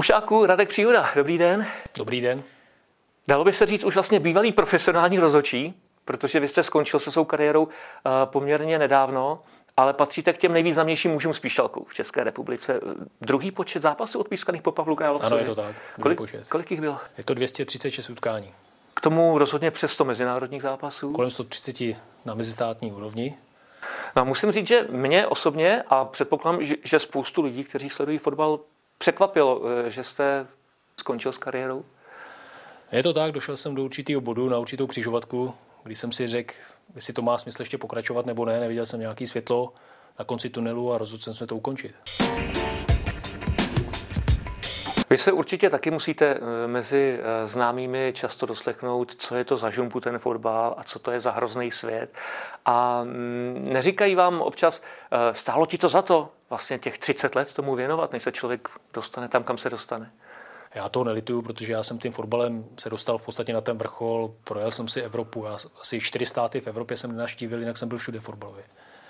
Ušáku Radek Příhoda, dobrý den. Dobrý den. Dalo by se říct už vlastně bývalý profesionální rozočí, protože vy jste skončil se svou kariérou eh, poměrně nedávno, ale patříte k těm nejvýznamnějším mužům z píšťalkou v České republice. Druhý počet zápasů odpískaných po Pavlu Kajalovi. Ano, je to tak. Kolik, počet. kolik jich bylo? Je to 236 utkání. K tomu rozhodně přes 100 mezinárodních zápasů. Kolem 130 na mezistátní úrovni. No, musím říct, že mě osobně a předpokládám, že, že spoustu lidí, kteří sledují fotbal, překvapilo, eh, že jste skončil s kariérou. Je to tak, došel jsem do určitého bodu na určitou křižovatku, když jsem si řekl, jestli to má smysl ještě pokračovat nebo ne, neviděl jsem nějaký světlo na konci tunelu a rozhodl jsem se to ukončit. Vy se určitě taky musíte eh, mezi eh, známými často doslechnout, co je to za žumpu ten fotbal a co to je za hrozný svět. A mm, neříkají vám občas, eh, stálo ti to za to vlastně těch 30 let tomu věnovat, než se člověk dostane tam, kam se dostane? Já to nelituju, protože já jsem tím fotbalem se dostal v podstatě na ten vrchol, projel jsem si Evropu, já asi čtyři státy v Evropě jsem nenaštívil, jinak jsem byl všude fotbalově.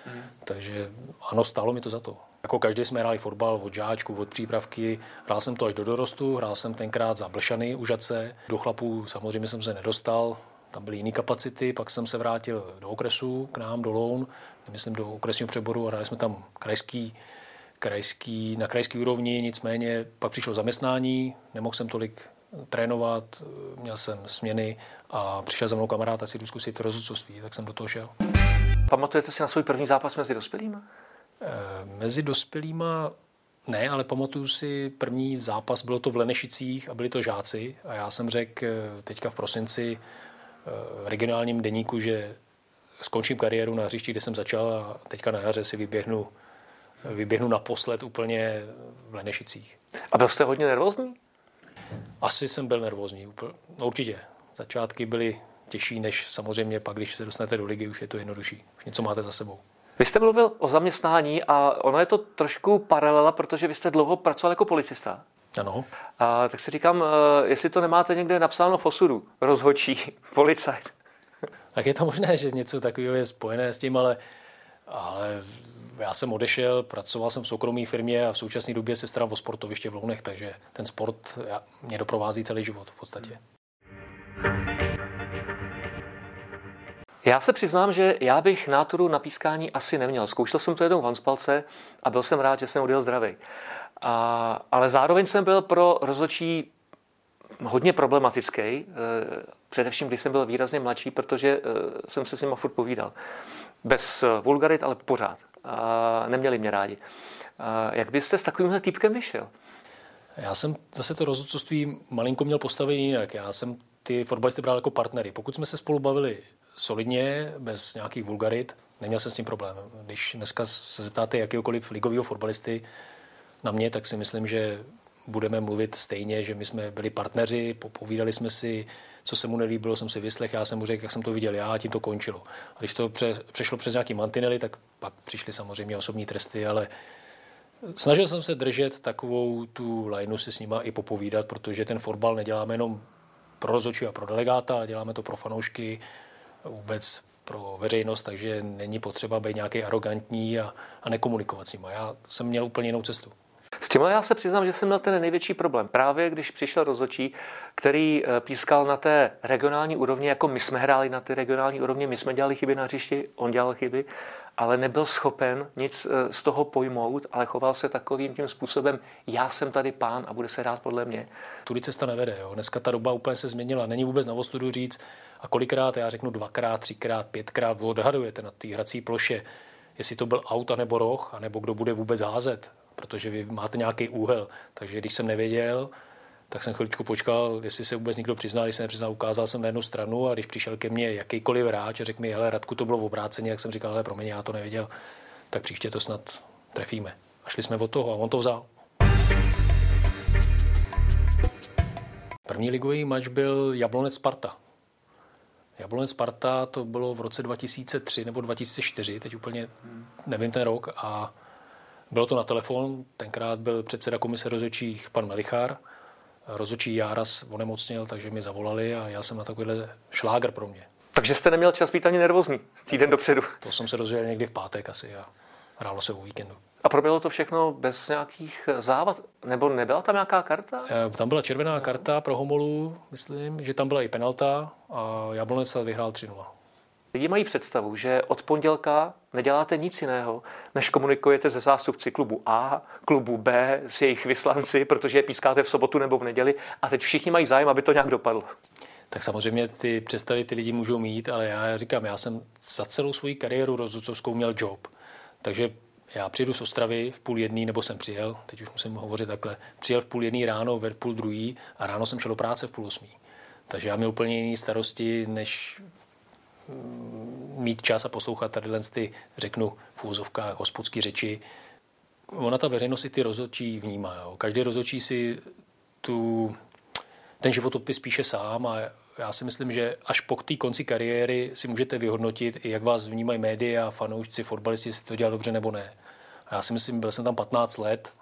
Hmm. Takže ano, stálo mi to za to. Jako každý jsme hráli fotbal od žáčku, od přípravky. Hrál jsem to až do dorostu, hrál jsem tenkrát za Blšany u Žace. Do chlapů samozřejmě jsem se nedostal, tam byly jiné kapacity, pak jsem se vrátil do okresu, k nám do Loun, myslím do okresního přeboru, hráli jsme tam krajský, krajský, na krajský úrovni, nicméně pak přišlo zaměstnání, nemohl jsem tolik trénovat, měl jsem směny a přišel za mnou kamarád, si jdu zkusit rozhodcovství, tak jsem do toho šel. Pamatujete si na svůj první zápas mezi dospělými? Eh, mezi dospělýma ne, ale pamatuju si první zápas, bylo to v Lenešicích a byli to žáci a já jsem řekl eh, teďka v prosinci eh, v regionálním deníku, že skončím kariéru na hřišti, kde jsem začal a teďka na jaře si vyběhnu, vyběhnu naposled úplně v Lenešicích. A byl jste hodně nervózní? Asi jsem byl nervózní, úplně, no určitě. Začátky byly těžší, než samozřejmě pak, když se dostanete do ligy, už je to jednodušší. Už něco máte za sebou. Vy jste mluvil o zaměstnání a ono je to trošku paralela, protože vy jste dlouho pracoval jako policista. Ano. A tak si říkám, eh, jestli to nemáte někde napsáno v osudu, rozhodčí, policajt. Tak je to možné, že něco takového je spojené s tím, ale, ale já jsem odešel, pracoval jsem v soukromé firmě a v současné době se starám o sportoviště v Lounech, takže ten sport mě doprovází celý život v podstatě. Já se přiznám, že já bych náturu na pískání asi neměl. Zkoušel jsem to jednou v Hanspalce a byl jsem rád, že jsem odjel zdravý. A, ale zároveň jsem byl pro rozhodčí hodně problematický, eh, především když jsem byl výrazně mladší, protože eh, jsem se s nima furt povídal. Bez eh, vulgarit, ale pořád. A neměli mě rádi. A jak byste s takovýmhle týpkem vyšel? Já jsem zase to rozhodcovství malinko měl postavený jinak. Já jsem ty fotbalisty bral jako partnery. Pokud jsme se spolu bavili solidně, bez nějakých vulgarit, neměl jsem s tím problém. Když dneska se zeptáte jakýkoliv ligového fotbalisty na mě, tak si myslím, že budeme mluvit stejně, že my jsme byli partneři, povídali jsme si, co se mu nelíbilo, jsem si vyslech, já jsem mu řekl, jak jsem to viděl já a tím to končilo. A když to pře, přešlo přes nějaký mantinely, tak pak přišly samozřejmě osobní tresty, ale snažil jsem se držet takovou tu lineu si s nima i popovídat, protože ten fotbal neděláme jenom pro rozhodčí a pro delegáta, ale děláme to pro fanoušky, vůbec pro veřejnost, takže není potřeba být nějaký arrogantní a, a nekomunikovat s nimi. Já jsem měl úplně jinou cestu. S tím já se přiznám, že jsem měl ten největší problém. Právě když přišel rozhodčí, který eh, pískal na té regionální úrovni, jako my jsme hráli na té regionální úrovni, my jsme dělali chyby na hřišti, on dělal chyby, ale nebyl schopen nic eh, z toho pojmout, ale choval se takovým tím způsobem, já jsem tady pán a bude se rád podle mě. Tudy cesta nevede. Jo. Dneska ta doba úplně se změnila. Není vůbec na ostudu říct, a kolikrát, já řeknu dvakrát, třikrát, pětkrát, vy odhadujete na té hrací ploše, jestli to byl auto nebo roh, anebo kdo bude vůbec házet, protože vy máte nějaký úhel. Takže když jsem nevěděl, tak jsem chviličku počkal, jestli se vůbec někdo přizná, když se nepřiznal, ukázal jsem na jednu stranu a když přišel ke mně jakýkoliv hráč a řekl mi, hele, Radku, to bylo v obráceně, jak jsem říkal, hele, promiň, já to nevěděl, tak příště to snad trefíme. A šli jsme od toho a on to vzal. První ligový mač byl Jablonec Sparta. Jablonec Sparta to bylo v roce 2003 nebo 2004, teď úplně nevím ten rok a bylo to na telefon, tenkrát byl předseda komise rozhodčích pan Melichár, rozhodčí Járas onemocněl, takže mi zavolali a já jsem na takovýhle šláger pro mě. Takže jste neměl čas být ani nervózní týden dopředu. To jsem se dozvěděl někdy v pátek asi a, hrálo se o víkendu. A proběhlo to všechno bez nějakých závad? Nebo nebyla tam nějaká karta? Eh, tam byla červená karta pro Homolu, myslím, že tam byla i penalta a Jablonec vyhrál 3-0. Lidi mají představu, že od pondělka neděláte nic jiného, než komunikujete se zástupci klubu A, klubu B, s jejich vyslanci, protože je pískáte v sobotu nebo v neděli a teď všichni mají zájem, aby to nějak dopadlo. Tak samozřejmě ty představy ty lidi můžou mít, ale já říkám, já jsem za celou svou kariéru rozhodcovskou měl job. Takže já přijdu z Ostravy v půl jedný, nebo jsem přijel, teď už musím hovořit takhle, přijel v půl jedný ráno, ve půl druhý a ráno jsem šel do práce v půl osmí. Takže já měl úplně jiné starosti, než mít čas a poslouchat tady ty, řeknu, v úvozovkách hospodský řeči. Ona ta veřejnost i ty rozhodčí vnímá. Jo. Každý rozhodčí si tu, ten životopis píše sám a já si myslím, že až po té konci kariéry si můžete vyhodnotit, jak vás vnímají média, fanoušci, fotbalisti, jestli to dělá dobře nebo ne. A já si myslím, byl jsem tam 15 let,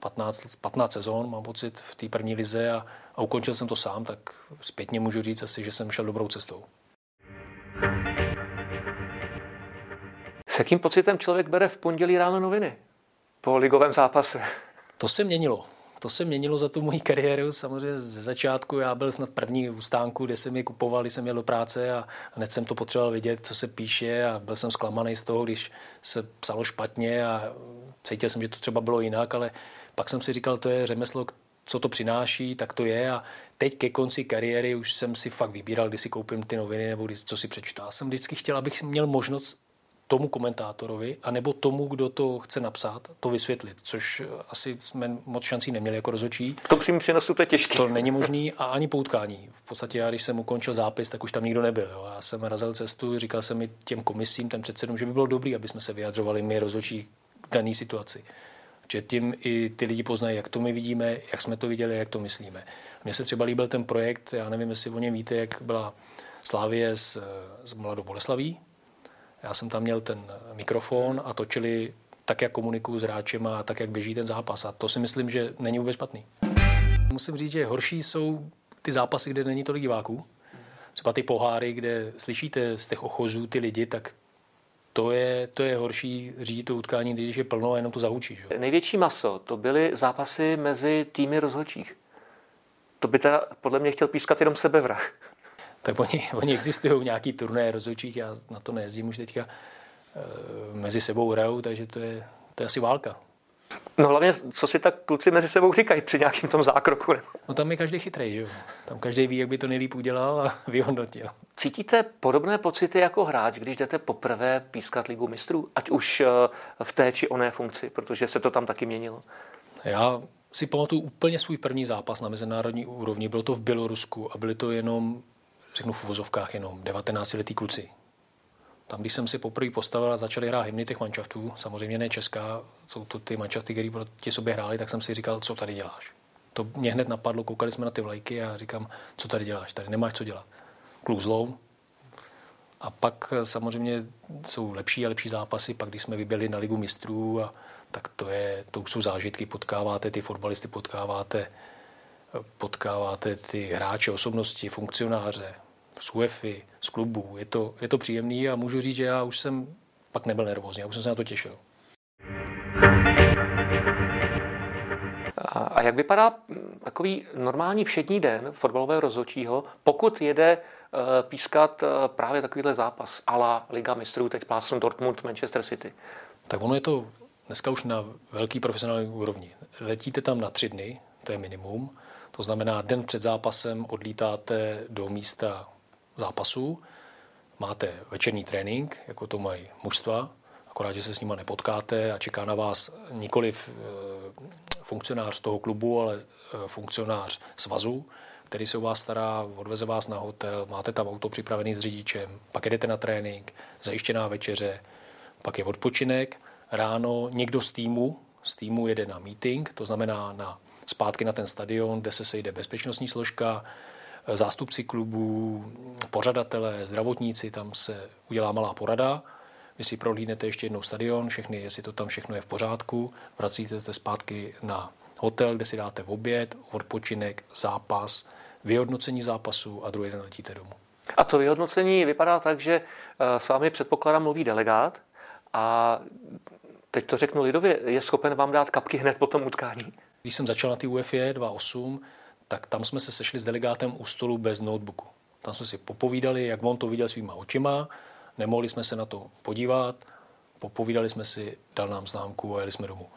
15, 15 sezon, mám pocit, v té první lize a, a ukončil jsem to sám, tak zpětně můžu říct asi, že jsem šel dobrou cestou. S jakým pocitem člověk bere v pondělí ráno noviny po ligovém zápase? To se měnilo to se měnilo za tu moji kariéru. Samozřejmě ze začátku já byl snad první v stánku, kde jsem je kupoval, když jsem měl do práce a hned jsem to potřeboval vidět, co se píše a byl jsem zklamaný z toho, když se psalo špatně a cítil jsem, že to třeba bylo jinak, ale pak jsem si říkal, to je řemeslo, co to přináší, tak to je a teď ke konci kariéry už jsem si fakt vybíral, kdy si koupím ty noviny nebo kdy, co si přečtu. Já jsem vždycky chtěl, abych měl možnost tomu komentátorovi, anebo tomu, kdo to chce napsat, to vysvětlit, což asi jsme moc šancí neměli jako rozhodčí. V tom přímém přenosu to je těžké. To není možný a ani poutkání. V podstatě já, když jsem ukončil zápis, tak už tam nikdo nebyl. Jo. Já jsem razil cestu, říkal jsem mi těm komisím, těm předsedům, že by bylo dobré, aby jsme se vyjadřovali my rozhodčí k dané situaci. Že tím i ty lidi poznají, jak to my vidíme, jak jsme to viděli, jak to myslíme. Mně se třeba líbil ten projekt, já nevím, jestli o něm víte, jak byla Slávie s, s Mladou Boleslaví, já jsem tam měl ten mikrofon a točili tak, jak komunikuju s hráčem a tak, jak běží ten zápas. A to si myslím, že není vůbec špatný. Musím říct, že horší jsou ty zápasy, kde není tolik diváků. Třeba ty poháry, kde slyšíte z těch ochozů ty lidi, tak to je, to je horší řídit to utkání, když je plno a jenom to zahučí. Že? Největší maso, to byly zápasy mezi týmy rozhodčích. To by teda podle mě chtěl pískat jenom sebevrah tak oni, oni existují nějaký turné rozhodčích, já na to nejezdím už teďka, e, mezi sebou hrajou, takže to je, to je asi válka. No hlavně, co si tak kluci mezi sebou říkají při nějakém tom zákroku. Ne? No tam je každý chytrý, že jo. Tam každý ví, jak by to nejlíp udělal a vyhodnotil. Cítíte podobné pocity jako hráč, když jdete poprvé pískat ligu mistrů? Ať už e, v té či oné funkci, protože se to tam taky měnilo. Já si pamatuju úplně svůj první zápas na mezinárodní úrovni. Bylo to v Bělorusku a byly to jenom řeknu v uvozovkách jenom 19-letý kluci. Tam, když jsem si poprvé postavil a začali hrát hymny těch manšaftů, samozřejmě ne česká, jsou to ty manšafty, které proti sobě hráli, tak jsem si říkal, co tady děláš. To mě hned napadlo, koukali jsme na ty vlajky a říkám, co tady děláš, tady nemáš co dělat. Kluk zlou. A pak samozřejmě jsou lepší a lepší zápasy, pak když jsme vyběli na ligu mistrů, a, tak to, je, to jsou zážitky, potkáváte ty fotbalisty, potkáváte, potkáváte ty hráče, osobnosti, funkcionáře, z UEFI, z klubu. Je to, je to příjemný a můžu říct, že já už jsem pak nebyl nervózní, já už jsem se na to těšil. A jak vypadá takový normální všední den fotbalového rozhodčího, pokud jede eh, pískat eh, právě takovýhle zápas ala Liga mistrů, teď plásnu Dortmund, Manchester City? Tak ono je to dneska už na velký profesionální úrovni. Letíte tam na tři dny, to je minimum. To znamená, den před zápasem odlítáte do místa zápasů, máte večerní trénink, jako to mají mužstva, akorát, že se s nima nepotkáte a čeká na vás nikoliv eh, funkcionář toho klubu, ale eh, funkcionář svazu, který se o vás stará, odveze vás na hotel, máte tam auto připravený s řidičem, pak jdete na trénink, zajištěná večeře, pak je odpočinek, ráno někdo z týmu, z týmu jede na meeting, to znamená na zpátky na ten stadion, kde se sejde bezpečnostní složka, zástupci klubů, pořadatelé, zdravotníci, tam se udělá malá porada. Vy si prohlídnete ještě jednou stadion, všechny, jestli to tam všechno je v pořádku, vracíte se zpátky na hotel, kde si dáte v oběd, odpočinek, zápas, vyhodnocení zápasu a druhý den letíte domů. A to vyhodnocení vypadá tak, že eh, s vámi předpokládám mluví delegát a teď to řeknu lidově, je schopen vám dát kapky hned po tom utkání? Když jsem začal na té UEFA 2.8, tak tam jsme se sešli s delegátem u stolu bez notebooku. Tam jsme si popovídali, jak on to viděl svýma očima, nemohli jsme se na to podívat, popovídali jsme si, dal nám známku a jeli jsme domů.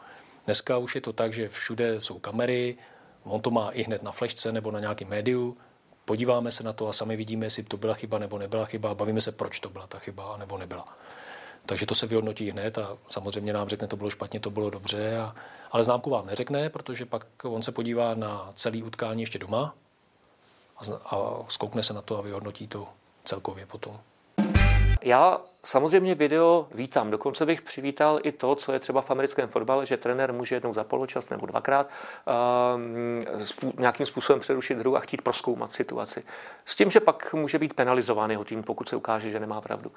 Dneska už je to tak, že všude jsou kamery, on to má i hned na flešce nebo na nějakém médiu, podíváme se na to a sami vidíme, jestli to byla chyba nebo nebyla chyba bavíme se, proč to byla ta chyba nebo nebyla. Takže to se vyhodnotí hned a samozřejmě nám řekne, to bylo špatně, to bylo dobře, a, ale známku vám neřekne, protože pak on se podívá na celý utkání ještě doma a, a zkoukne se na to a vyhodnotí to celkově potom. Já samozřejmě video vítám. Dokonce bych přivítal i to, co je třeba v americkém fotbale, že trenér může jednou za poločas nebo dvakrát uh, nějakým způsobem přerušit hru a chtít proskoumat situaci. S tím, že pak může být penalizován jeho tým, pokud se ukáže, že nemá pravdu.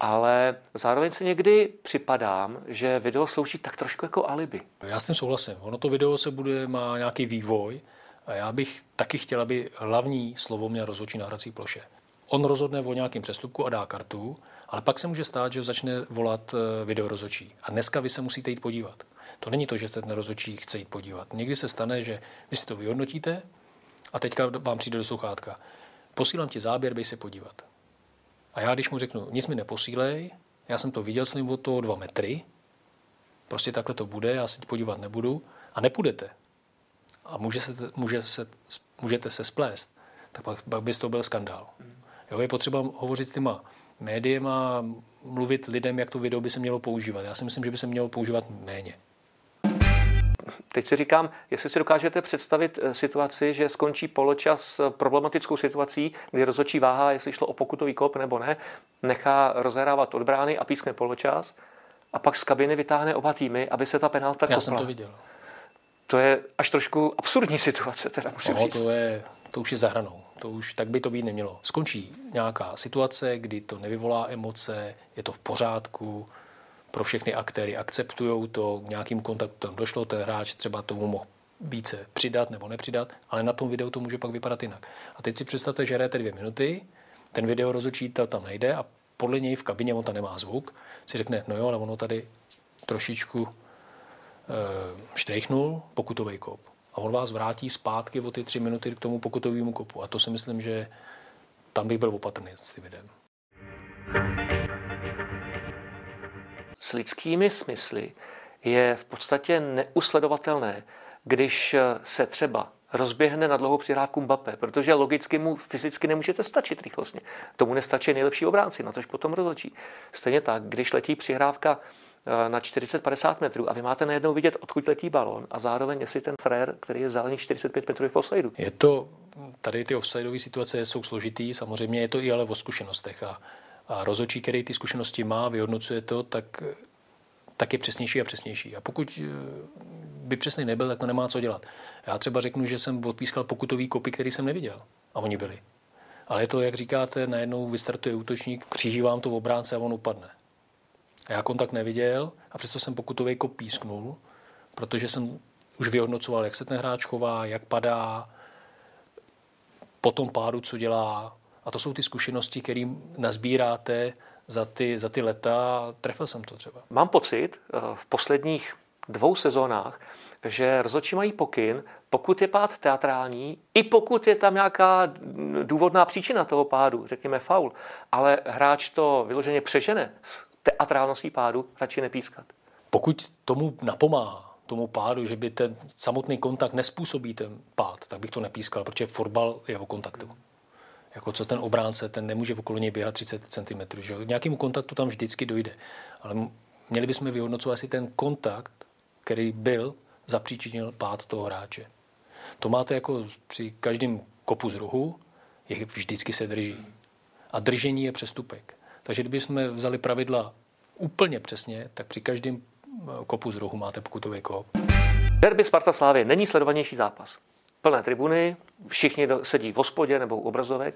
Ale zároveň si někdy připadám, že video slouží tak trošku jako alibi. Já s tím souhlasím. Ono to video se bude, má nějaký vývoj a já bych taky chtěl, aby hlavní slovo měl rozhodčí na hrací ploše. On rozhodne o nějakém přestupku a dá kartu, ale pak se může stát, že začne volat eh, video rozhodčí. A dneska vy se musíte jít podívat. To není to, že ten rozhodčí chce jít podívat. Někdy se stane, že vy si to vyhodnotíte a teďka vám přijde do sluchátka. Posílám ti záběr, bej se podívat. A já, když mu řeknu, nic mi neposílej, já jsem to viděl, jsem od toho dva metry, prostě takhle to bude, já se podívat nebudu a nepůjdete. A může se, může se, můžete se splést, tak pak, pak by to byl skandál. Jo, je potřeba hovořit s těma médiema, mluvit lidem, jak to video by se mělo používat. Já si myslím, že by se mělo používat méně. Teď si říkám, jestli si dokážete představit eh, situaci, že skončí poločas problematickou situací, kdy rozhodčí váha, jestli šlo o pokutový kop nebo ne, nechá rozehrávat od brány a pískne poločas a pak z kabiny vytáhne oba týmy, aby se ta penalta kopla. Já jsem to viděl. To je až trošku absurdní situace, teda musím no, říct. To, je, to už je za hranou. To už tak by to být nemělo. Skončí nějaká situace, kdy to nevyvolá emoce, je to v pořádku, pro všechny aktéry akceptují to, k nějakým kontaktům došlo, ten hráč třeba tomu mohl více přidat nebo nepřidat, ale na tom videu to může pak vypadat jinak. A teď si představte, že hrajete dvě minuty, ten video rozhodčí tam nejde a podle něj v kabině on tam nemá zvuk, si řekne, no jo, ale ono tady trošičku e, štrejchnul, pokutový kop. A on vás vrátí zpátky o ty tři minuty k tomu pokutovému kopu. A to si myslím, že tam bych byl opatrný s tím videem. S lidskými smysly je v podstatě neusledovatelné, když se třeba rozběhne na dlouhou přihrávku Mbappé, protože logicky mu fyzicky nemůžete stačit rychlostně. Tomu nestačí nejlepší obránci, na tož potom rozhodčí. Stejně tak, když letí přihrávka na 40-50 metrů a vy máte najednou vidět, odkud letí balon a zároveň jestli ten frér, který je vzdálený 45 metrů v offsideu. Je to, tady ty offsideové situace jsou složitý, samozřejmě je to i ale o zkušenostech a, a rozhodčí, který ty zkušenosti má, vyhodnocuje to, tak tak je přesnější a přesnější. A pokud eh, by přesný nebyl, tak to nemá co dělat. Já třeba řeknu, že jsem odpískal pokutový kopy, který jsem neviděl. A oni byli. Ale je to, jak říkáte, najednou vystartuje útočník, kříží vám to v obránce a on upadne. A já kontakt neviděl a přesto jsem pokutový kop písknul, protože jsem už vyhodnocoval, jak se ten hráč chová, jak padá, po tom pádu, co dělá. A to jsou ty zkušenosti, které nazbíráte za ty, za ty leta trefil jsem to třeba. Mám pocit eh, v posledních dvou sezónách, že rozhodčí mají pokyn, pokud je pád teatrální, i pokud je tam nějaká důvodná příčina toho pádu, řekněme faul, ale hráč to vyloženě přežene teatrálností pádu, radši nepískat. Pokud tomu napomáhá, tomu pádu, že by ten samotný kontakt nespůsobí ten pád, tak bych to nepískal, protože fotbal je o kontaktu jako co ten obránce, ten nemůže okolo něj běhat 30 cm. Že? Nějakému kontaktu tam vždycky dojde. Ale měli bychom vyhodnocovat si ten kontakt, který byl, zapříčinil pád toho hráče. To máte jako při každém kopu z rohu, je vždycky se drží. A držení je přestupek. Takže kdybychom vzali pravidla úplně přesně, tak při každém eh, kopu z rohu máte pokutový kop. Derby Sparta Slávě není sledovanější zápas plné tribuny, všichni sedí v hospodě nebo u obrazovek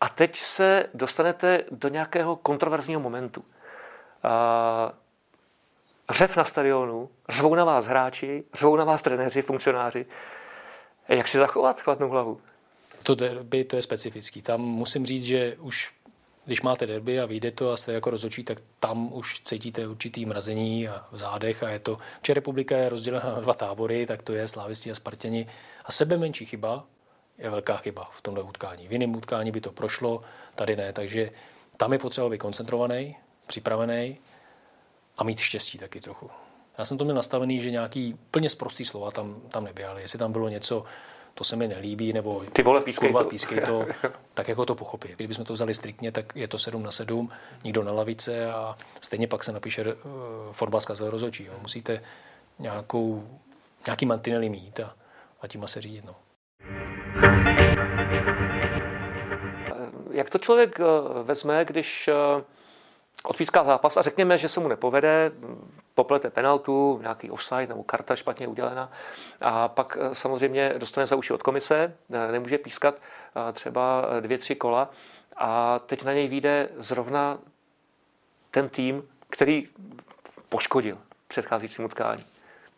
a teď se dostanete do nějakého kontroverzního momentu. Řev na stadionu, řvou na vás hráči, řvou na vás trenéři, funkcionáři. Jak si zachovat chladnou hlavu? To derby, to je specifický. Tam musím říct, že už když máte derby a vyjde to a jste jako rozhodčí, tak tam už cítíte určitý mrazení a v zádech a je to, Če republika je rozdělena na dva tábory, tak to je slávisti a Spartěni a sebe menší chyba je velká chyba v tomhle utkání. V jiném utkání by to prošlo, tady ne, takže tam je potřeba být koncentrovaný, připravený a mít štěstí taky trochu. Já jsem to měl nastavený, že nějaký plně zprostý slova tam, tam neběhaly. Jestli tam bylo něco, to se mi nelíbí, nebo Ty vole, pískej kurva, to. pískej to, tak jako to pochopí. Kdybychom to vzali striktně, tak je to 7 na 7, nikdo na lavice a stejně pak se napíše uh, fotbal zkazel rozhodčí. Jo. Musíte nějakou, nějaký mantinely mít a, a tím se řídit. No. Jak to člověk eh, vezme, když eh, odpíská zápas a řekněme, že se mu nepovede, poplete penaltu, nějaký offside nebo karta špatně udělena a pak eh, samozřejmě dostane za uši od komise, nemůže pískat třeba dvě, tři kola a teď na něj vyjde zrovna ten tým, který poškodil předcházejícím utkání.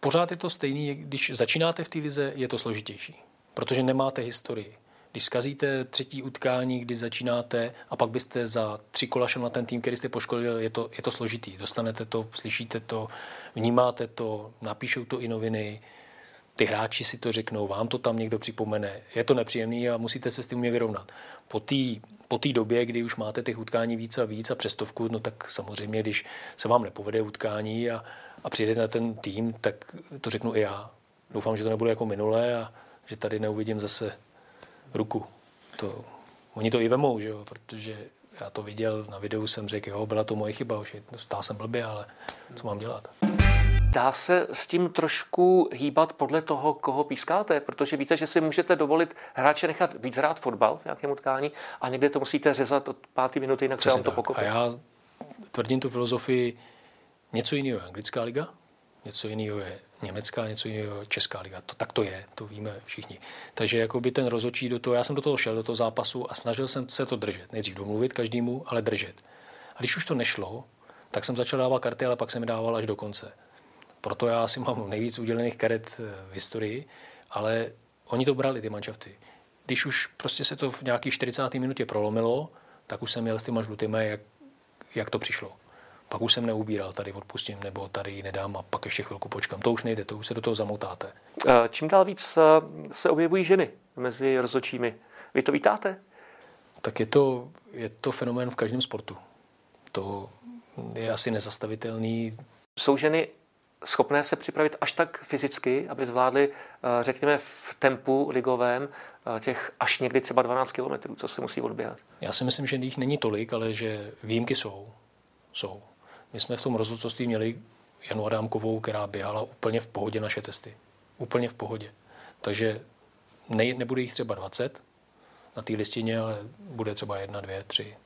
Pořád je to stejný, když začínáte v té lize, je to složitější, protože nemáte historii. Když zkazíte třetí utkání, kdy začínáte a pak byste za tři kola šel na ten tým, který jste poškodil, je to, je to složitý. Dostanete to, slyšíte to, vnímáte to, napíšou to i noviny, ty hráči si to řeknou, vám to tam někdo připomene. Je to nepříjemný a musíte se s tím vyrovnat. Po té po tý době, kdy už máte těch utkání víc a víc a přestovku, no tak samozřejmě, když se vám nepovede utkání a, a přijedete na ten tým, tak to řeknu i já. Doufám, že to nebude jako minulé a že tady neuvidím zase ruku. To, oni to i vemou, že jo, protože já to viděl na videu, jsem řekl, jo, byla to moje chyba, už stál jsem blbě, ale co mám dělat? Dá se s tím trošku hýbat podle toho, koho pískáte, protože víte, že si můžete dovolit hráče nechat víc hrát fotbal v nějakém utkání a někde to musíte řezat od páté minuty, jinak se vám to pokopí. A já tvrdím tu filozofii, něco jiného je anglická liga, něco jiného je německá, něco jiného česká liga. To, tak to je, to víme všichni. Takže jako by ten rozočí do toho, já jsem do toho šel, do toho zápasu a snažil jsem se to držet. Nejdřív domluvit každému, ale držet. A když už to nešlo, tak jsem začal dávat karty, ale pak jsem je dával až do konce. Proto já asi mám nejvíc udělených karet eh, v historii, ale oni to brali, ty manšafty. Když už prostě se to v nějaký 40. minutě prolomilo, tak už jsem měl s těma žlutými, jak, jak to přišlo pak už jsem neubíral, tady odpustím, nebo tady nedám a pak ještě chvilku počkám. To už nejde, to už se do toho zamotáte. Čím dál víc se objevují ženy mezi rozhodčími. Vy to vítáte? Tak je to, je to fenomén v každém sportu. To je asi nezastavitelný. Jsou ženy schopné se připravit až tak fyzicky, aby zvládly, řekněme, v tempu ligovém těch až někdy třeba 12 kilometrů, co se musí odběhat? Já si myslím, že jich není tolik, ale že výjimky jsou. Jsou. My jsme v tom rozhodcovství měli Janu Adámkovou, která běhala úplně v pohodě naše testy. Úplně v pohodě. Takže ne, nebude jich třeba 20 na té listině, ale bude třeba jedna, dvě, tři.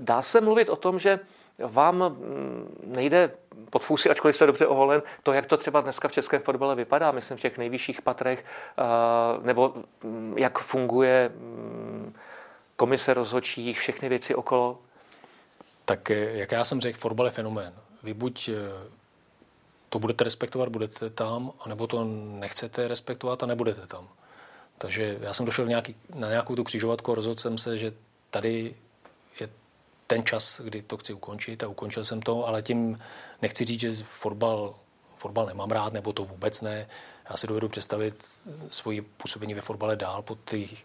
Dá se mluvit o tom, že vám mm, nejde pod fůsi, ačkoliv se dobře oholen, to, jak to třeba dneska v českém fotbale vypadá, myslím v těch nejvyšších patrech, nebo mm, jak funguje mm, komise rozhodčích, všechny věci okolo? Tak eh, jak já jsem řekl, fotbal je fenomén. Vy buď eh, to budete respektovat, budete tam, anebo to nechcete respektovat a nebudete tam. Takže já jsem došel nějaký, na nějakou tu křižovatku a rozhodl jsem se, že tady je ten čas, kdy to chci ukončit a ukončil jsem to, ale tím nechci říct, že fotbal, fotbal nemám rád, nebo to vůbec ne. Já si dovedu představit svoji působení ve fotbale dál po těch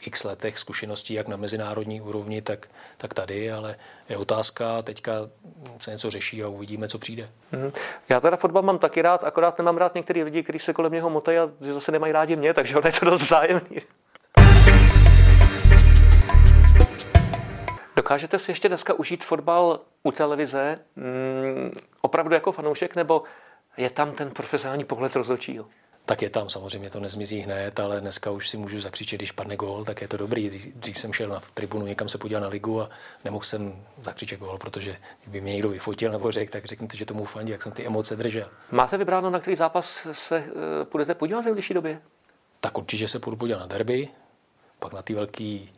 x letech zkušeností, jak na mezinárodní úrovni, tak, tak tady, ale je otázka, teďka se něco řeší a uvidíme, co přijde. Mm. Já teda fotbal mám taky rád, akorát nemám rád některý lidi, kteří se kolem něho motají a zase nemají rádi mě, takže ono je to dost zájemný. Dokážete si ještě dneska užít fotbal u televize mm, opravdu jako fanoušek, nebo je tam ten profesionální pohled rozhodčího? Tak je tam. Samozřejmě to nezmizí hned, ale dneska už si můžu zakřičet, když padne gól, tak je to dobrý. Dřív jsem šel na tribunu někam se podívat na ligu a nemohl jsem zakřičet gól, protože kdyby mě někdo vyfotil nebo řekl, tak řekněte, že tomu fandí, jak jsem ty emoce držel. Máte vybráno, na který zápas se uh, půjdete podívat v nejbližší době? Tak určitě se půjdu podívat na derby, pak na ty velký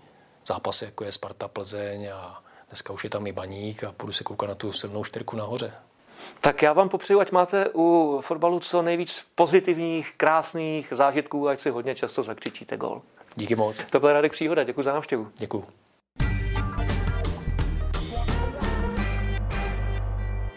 zápasy, jako je Sparta Plzeň a dneska už je tam i baník a půjdu se koukat na tu silnou čtyřku nahoře. Tak já vám popřeju, ať máte u fotbalu co nejvíc pozitivních, krásných zážitků, ať si hodně často zakřičíte gol. Díky moc. To byl Radek Příhoda, děkuji za návštěvu. Děkuji.